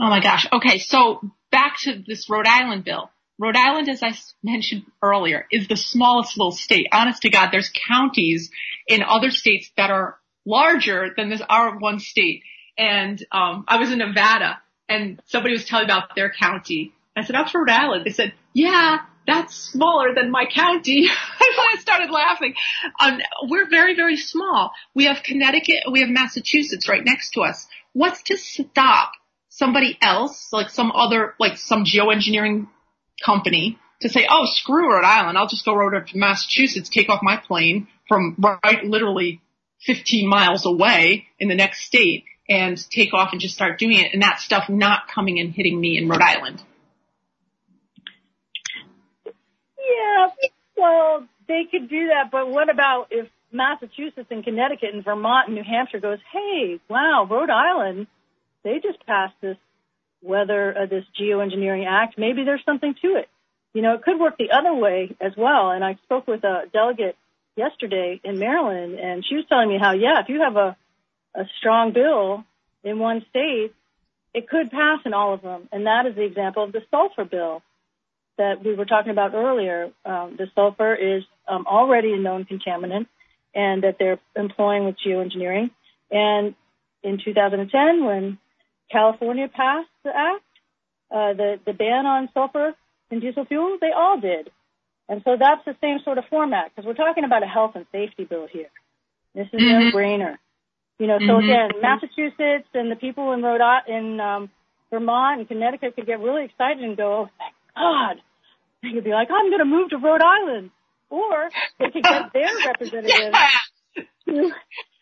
Oh my gosh. Okay, so back to this Rhode Island bill. Rhode Island, as I mentioned earlier, is the smallest little state. Honest to God, there's counties in other states that are larger than this our one state. And um, I was in Nevada, and somebody was telling about their county. I said, "That's Rhode Island." They said, "Yeah, that's smaller than my county." I started laughing. Um, we're very, very small. We have Connecticut, we have Massachusetts right next to us. What's to stop somebody else, like some other, like some geoengineering company, to say, "Oh, screw Rhode Island. I'll just go over to Massachusetts, take off my plane from right, literally 15 miles away in the next state." And take off and just start doing it, and that stuff not coming and hitting me in Rhode Island. Yeah, well, they could do that, but what about if Massachusetts and Connecticut and Vermont and New Hampshire goes, hey, wow, Rhode Island, they just passed this weather, uh, this geoengineering act. Maybe there's something to it. You know, it could work the other way as well. And I spoke with a delegate yesterday in Maryland, and she was telling me how, yeah, if you have a, a strong bill in one state, it could pass in all of them. And that is the example of the sulfur bill that we were talking about earlier. Um, the sulfur is um, already a known contaminant, and that they're employing with geoengineering. And in 2010, when California passed the act, uh, the the ban on sulfur in diesel fuel, they all did. And so that's the same sort of format because we're talking about a health and safety bill here. This is Mhm. no brainer. You know, so Mhm. again, Massachusetts and the people in Rhode in um, Vermont and Connecticut could get really excited and go, "Oh, thank God!" They could be like, "I'm going to move to Rhode Island," or they could get their representative Yeah, to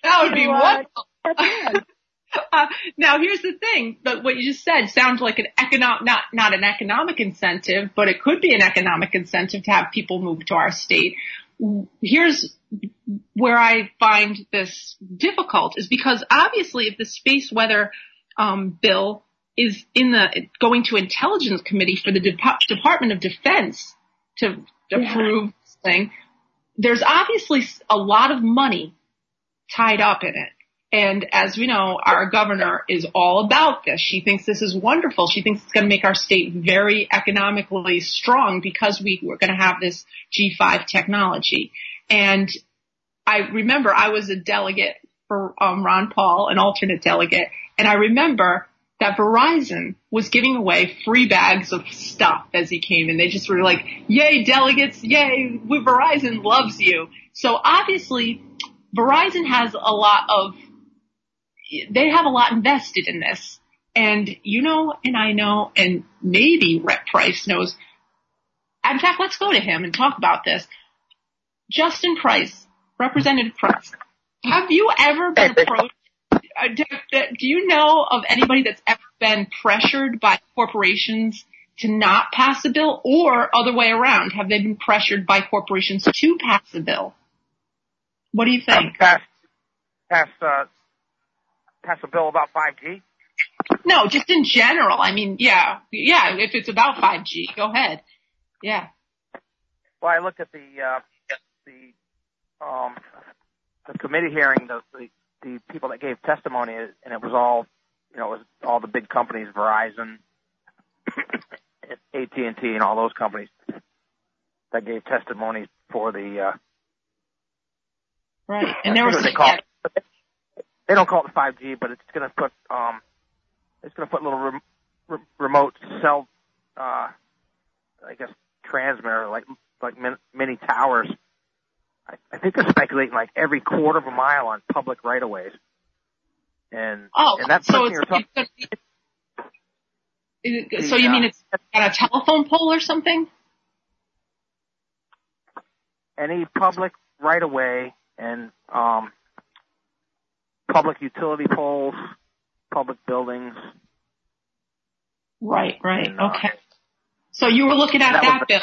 that would be uh, wonderful. Uh, now here's the thing, but what you just said sounds like an economic, not, not an economic incentive, but it could be an economic incentive to have people move to our state. Here's where I find this difficult is because obviously if the space weather, um, bill is in the, going to intelligence committee for the Dep- Department of Defense to approve this thing, there's obviously a lot of money tied up in it. And as we know, our governor is all about this. She thinks this is wonderful. She thinks it's going to make our state very economically strong because we were going to have this G5 technology. And I remember I was a delegate for um, Ron Paul, an alternate delegate, and I remember that Verizon was giving away free bags of stuff as he came in. They just were like, yay delegates, yay, Verizon loves you. So obviously Verizon has a lot of, they have a lot invested in this. And you know, and I know, and maybe Rep Price knows. In fact, let's go to him and talk about this. Justin Price, Representative Price, have you ever been approached? uh, Do, do you know of anybody that's ever been pressured by corporations to not pass a bill or other way around? Have they been pressured by corporations to pass a bill? What do you think? pass pass uh, pass a bill about 5G. No, just in general. I mean, yeah, yeah. If it's about 5G, go ahead. Yeah. Well, I looked at the uh, the um, the committee hearing, the, the the people that gave testimony, and it was all, you know, it was all the big companies, Verizon, AT and T, and all those companies that gave testimony for the. Uh, right, and there was they call it, they don't call it 5G, but it's going to put um, it's going to put little rem- re- remote cell, uh, I guess transmitter like like min- mini towers. I, I think they're speculating like every quarter of a mile on public right of ways. And oh, and that's so it's, you're talking. it's, it, so you mean it's got a telephone pole or something? Any public right of way and um, public utility poles, public buildings. Right, right, And, uh, okay. So you were looking at That that, bill,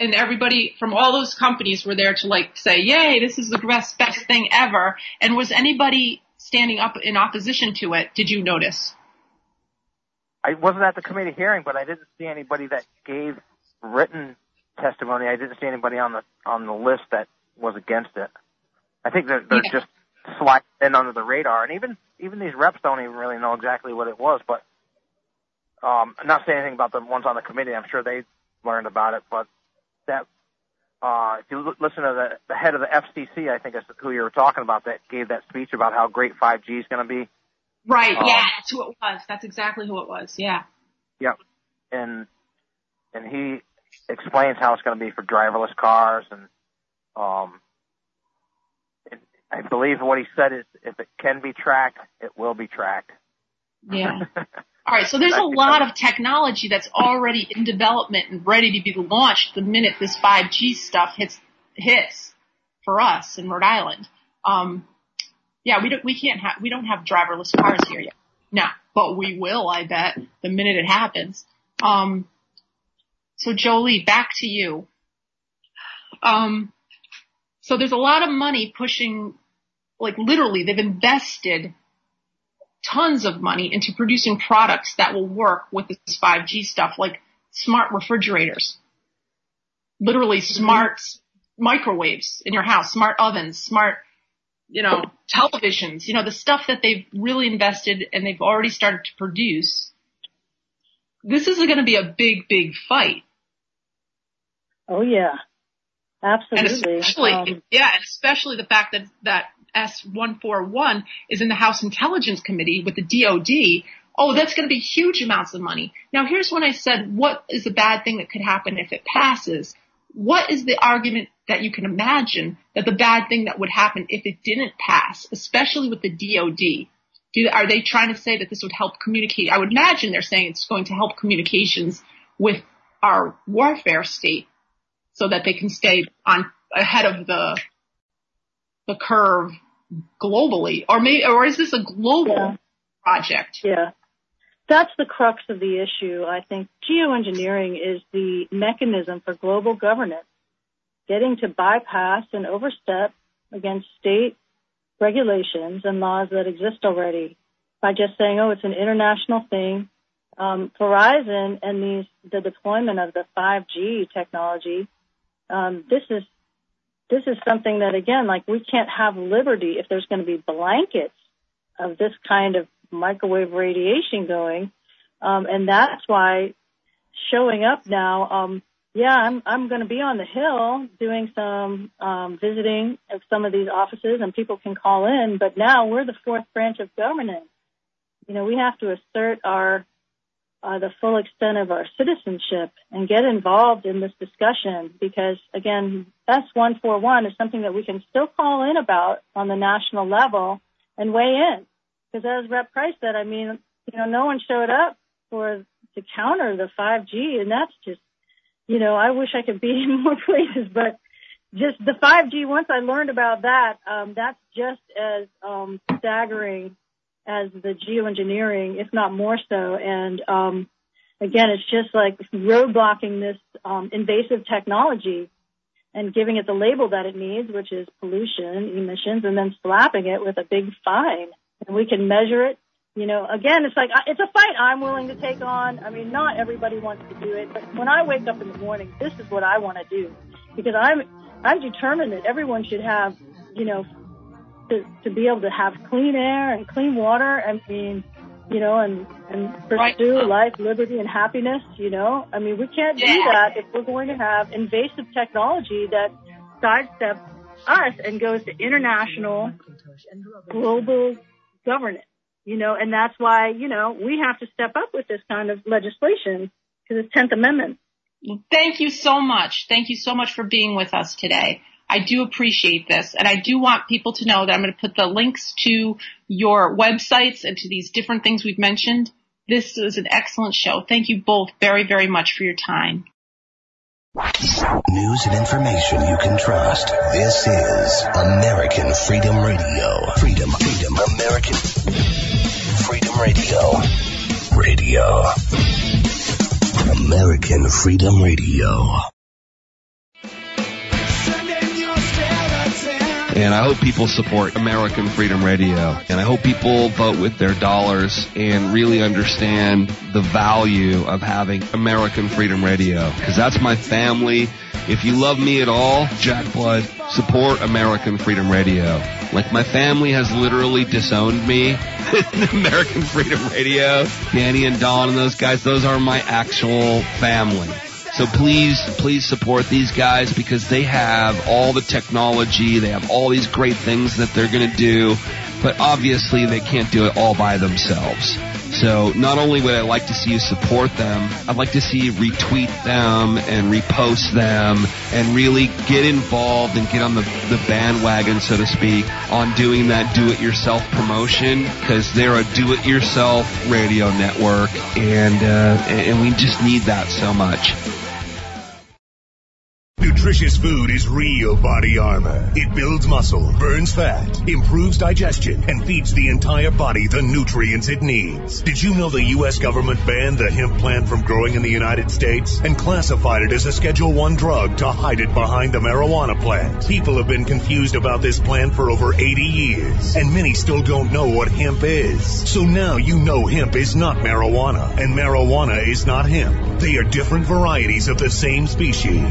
and everybody from all those companies were there to like say, "Yay, this is the best best thing ever." And was anybody standing up in opposition to it? Did you notice? I wasn't at the committee hearing, but I didn't see anybody that gave written testimony. I didn't see anybody on the on the list that was against it. I think they're, they're Yeah. just sliding in under the radar, and even even these reps don't even really know exactly what it was. But um, I'm not saying anything about the ones on the committee. I'm sure they learned about it, but that uh, if you l- listen to the, the head of the FCC, I think is who you were talking about, that gave that speech about how great 5G is going to be. Right. Oh. yeah, that's who it was. That's exactly who it was. Yeah. Yep. And and he explains how it's going to be for driverless cars and um I believe what he said is if it can be tracked, it will be tracked. Yeah. All right, so there's a lot of technology that's already in development and ready to be launched the minute this 5G stuff hits hits for us in Rhode Island. Um, yeah, we don't we can't have we don't have driverless cars here yet. No, but we will, I bet, the minute it happens. Um, so Jolie, back to you. Um, so there's a lot of money pushing, like literally, they've invested tons of money into producing products that will work with this 5G stuff, like smart refrigerators, literally smart microwaves in your house, smart ovens, smart, you know, televisions, you know, the stuff that they've really invested and they've already started to produce. This is going to be a big, big fight. Oh yeah, And absolutely. especially, Um, yeah, and especially the fact that, that S141 is in the House Intelligence Committee with the DOD. Oh, that's going to be huge amounts of money. Now here's when I said, what is the bad thing that could happen if it passes? What is the argument that you can imagine that the bad thing that would happen if it didn't pass, especially with the DOD? Do, are they trying to say that this would help communicate? I would imagine they're saying it's going to help communications with our warfare state so that they can stay on ahead of the the curve globally, or maybe, or is this a global Yeah. project? Yeah. That's the crux of the issue. I think geoengineering is the mechanism for global governance, getting to bypass and overstep against state regulations and laws that exist already by just saying, oh, it's an international thing. Um, Verizon and these, the deployment of the 5G technology, um, this is this is something that again, like we can't have liberty if there's going to be blankets of this kind of microwave radiation going, um, and that's why showing up now. Um, yeah, I'm I'm going to be on the hill doing some um, visiting of some of these offices, and people can call in. But now we're the fourth branch of government. You know, we have to assert our the full extent of our citizenship and get involved in this discussion because again, S141 is something that we can still call in about on the national level and weigh in. Because as Rep Price said, I mean, you know, no one showed up for to counter the 5G, and that's just, you know, I wish I could be in more places, but just the 5G. Once I learned about that, um, that's just as um, staggering as the geoengineering, if not more so. And um, again, it's just like roadblocking this um, invasive technology and giving it the label that it needs, which is pollution emissions, and then slapping it with a big fine. And we can measure it, You know, again, it's like, it's a fight I'm willing to take on. I mean, not everybody wants to do it, but when I wake up in the morning, this is what I want to do because I'm, I'm determined that everyone should have, you know, to, to be able to have clean air and clean water. I mean, you know, and, and pursue Right. life, liberty, and happiness, you know? I mean, we can't do that if we're going to have invasive technology that sidesteps us and goes to international, global governance, you know, and that's why, you know, we have to step up with this kind of legislation because it's 10th Amendment. Thank you so much. Thank you so much for being with us today. I do appreciate this and I do want people to know that I'm going to put the links to your websites and to these different things we've mentioned. This was an excellent show. Thank you both very, very much for your time. News and information you can trust. This is American Freedom Radio. Freedom, freedom, American Freedom Radio. Radio. American Freedom Radio. And I hope people support American Freedom Radio. And I hope people vote with their dollars and really understand the value of having American Freedom Radio. Because that's my family. If you love me at all, Jack Blood, support American Freedom Radio. Like my family has literally disowned me American Freedom Radio. Danny and Don and those guys, those are my actual family. So please, please support these guys because they have all the technology. They have all these great things that they're going to do, but obviously they can't do it all by themselves. So not only would I like to see you support them, I'd like to see you retweet them and repost them and really get involved and get on the, the bandwagon, so to speak, on doing that do-it-yourself promotion because they're a do-it-yourself radio network and, uh, and we just need that so much. Nutritious food is real body armor. It builds muscle, burns fat, improves digestion, and feeds the entire body the nutrients it needs. Did you know the U.S. government banned the hemp plant from growing in the United States and classified it as a Schedule 1 drug to hide it behind the marijuana plant? People have been confused about this plant for over 80 years, and many still don't know what hemp is. So now you know hemp is not marijuana, and marijuana is not hemp. They are different varieties of the same species.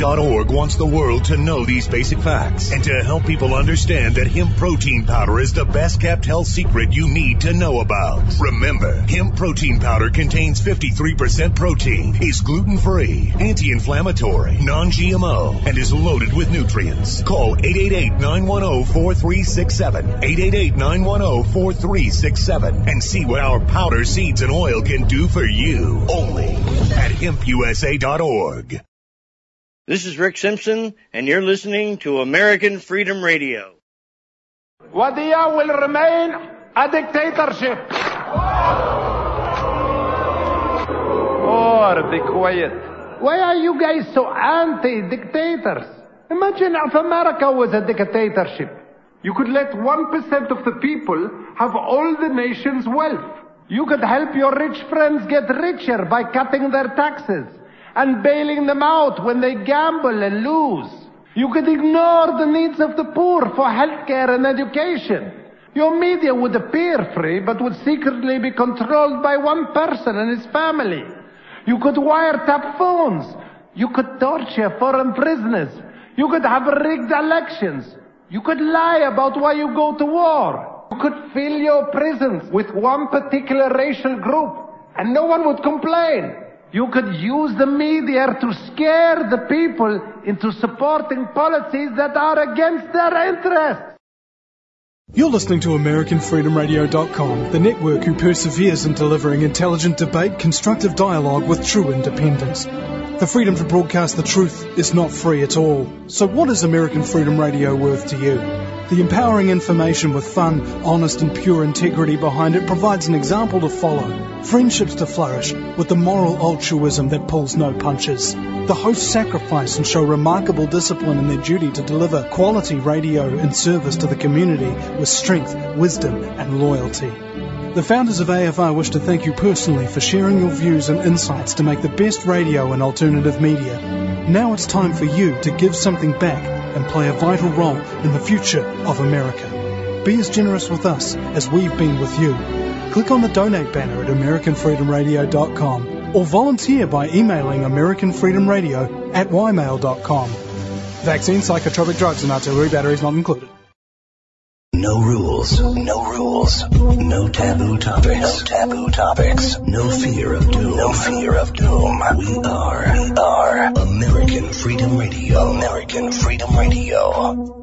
HempUSA.org wants the world to know these basic facts and to help people understand that hemp protein powder is the best kept health secret you need to know about. Remember, hemp protein powder contains 53% protein, is gluten free, anti inflammatory, non GMO, and is loaded with nutrients. Call 888 910 4367, 888 910 4367, and see what our powder, seeds, and oil can do for you. Only at hempusa.org. This is Rick Simpson, and you're listening to American Freedom Radio. Wadiya will remain a dictatorship. Oh, be quiet. Why are you guys so anti-dictators? Imagine if America was a dictatorship. You could let 1% of the people have all the nation's wealth. You could help your rich friends get richer by cutting their taxes and bailing them out when they gamble and lose. You could ignore the needs of the poor for healthcare and education. Your media would appear free, but would secretly be controlled by one person and his family. You could wiretap phones. You could torture foreign prisoners. You could have rigged elections. You could lie about why you go to war. You could fill your prisons with one particular racial group, and no one would complain. You could use the media to scare the people into supporting policies that are against their interests. You're listening to AmericanFreedomRadio.com, the network who perseveres in delivering intelligent debate, constructive dialogue with true independence. The freedom to broadcast the truth is not free at all. So what is American Freedom Radio worth to you? The empowering information with fun, honest and pure integrity behind it provides an example to follow. Friendships to flourish with the moral altruism that pulls no punches. The hosts sacrifice and show remarkable discipline in their duty to deliver quality radio and service to the community with strength, wisdom and loyalty. The founders of AFR wish to thank you personally for sharing your views and insights to make the best radio and alternative media. Now it's time for you to give something back and play a vital role in the future of America. Be as generous with us as we've been with you. Click on the donate banner at AmericanFreedomRadio.com or volunteer by emailing AmericanFreedomRadio at ymail.com. Vaccine, psychotropic drugs, and artillery batteries not included. No rules, no rules, no taboo topics, no taboo topics, no fear of doom, no fear of doom. We are, we are American Freedom Radio, American Freedom Radio.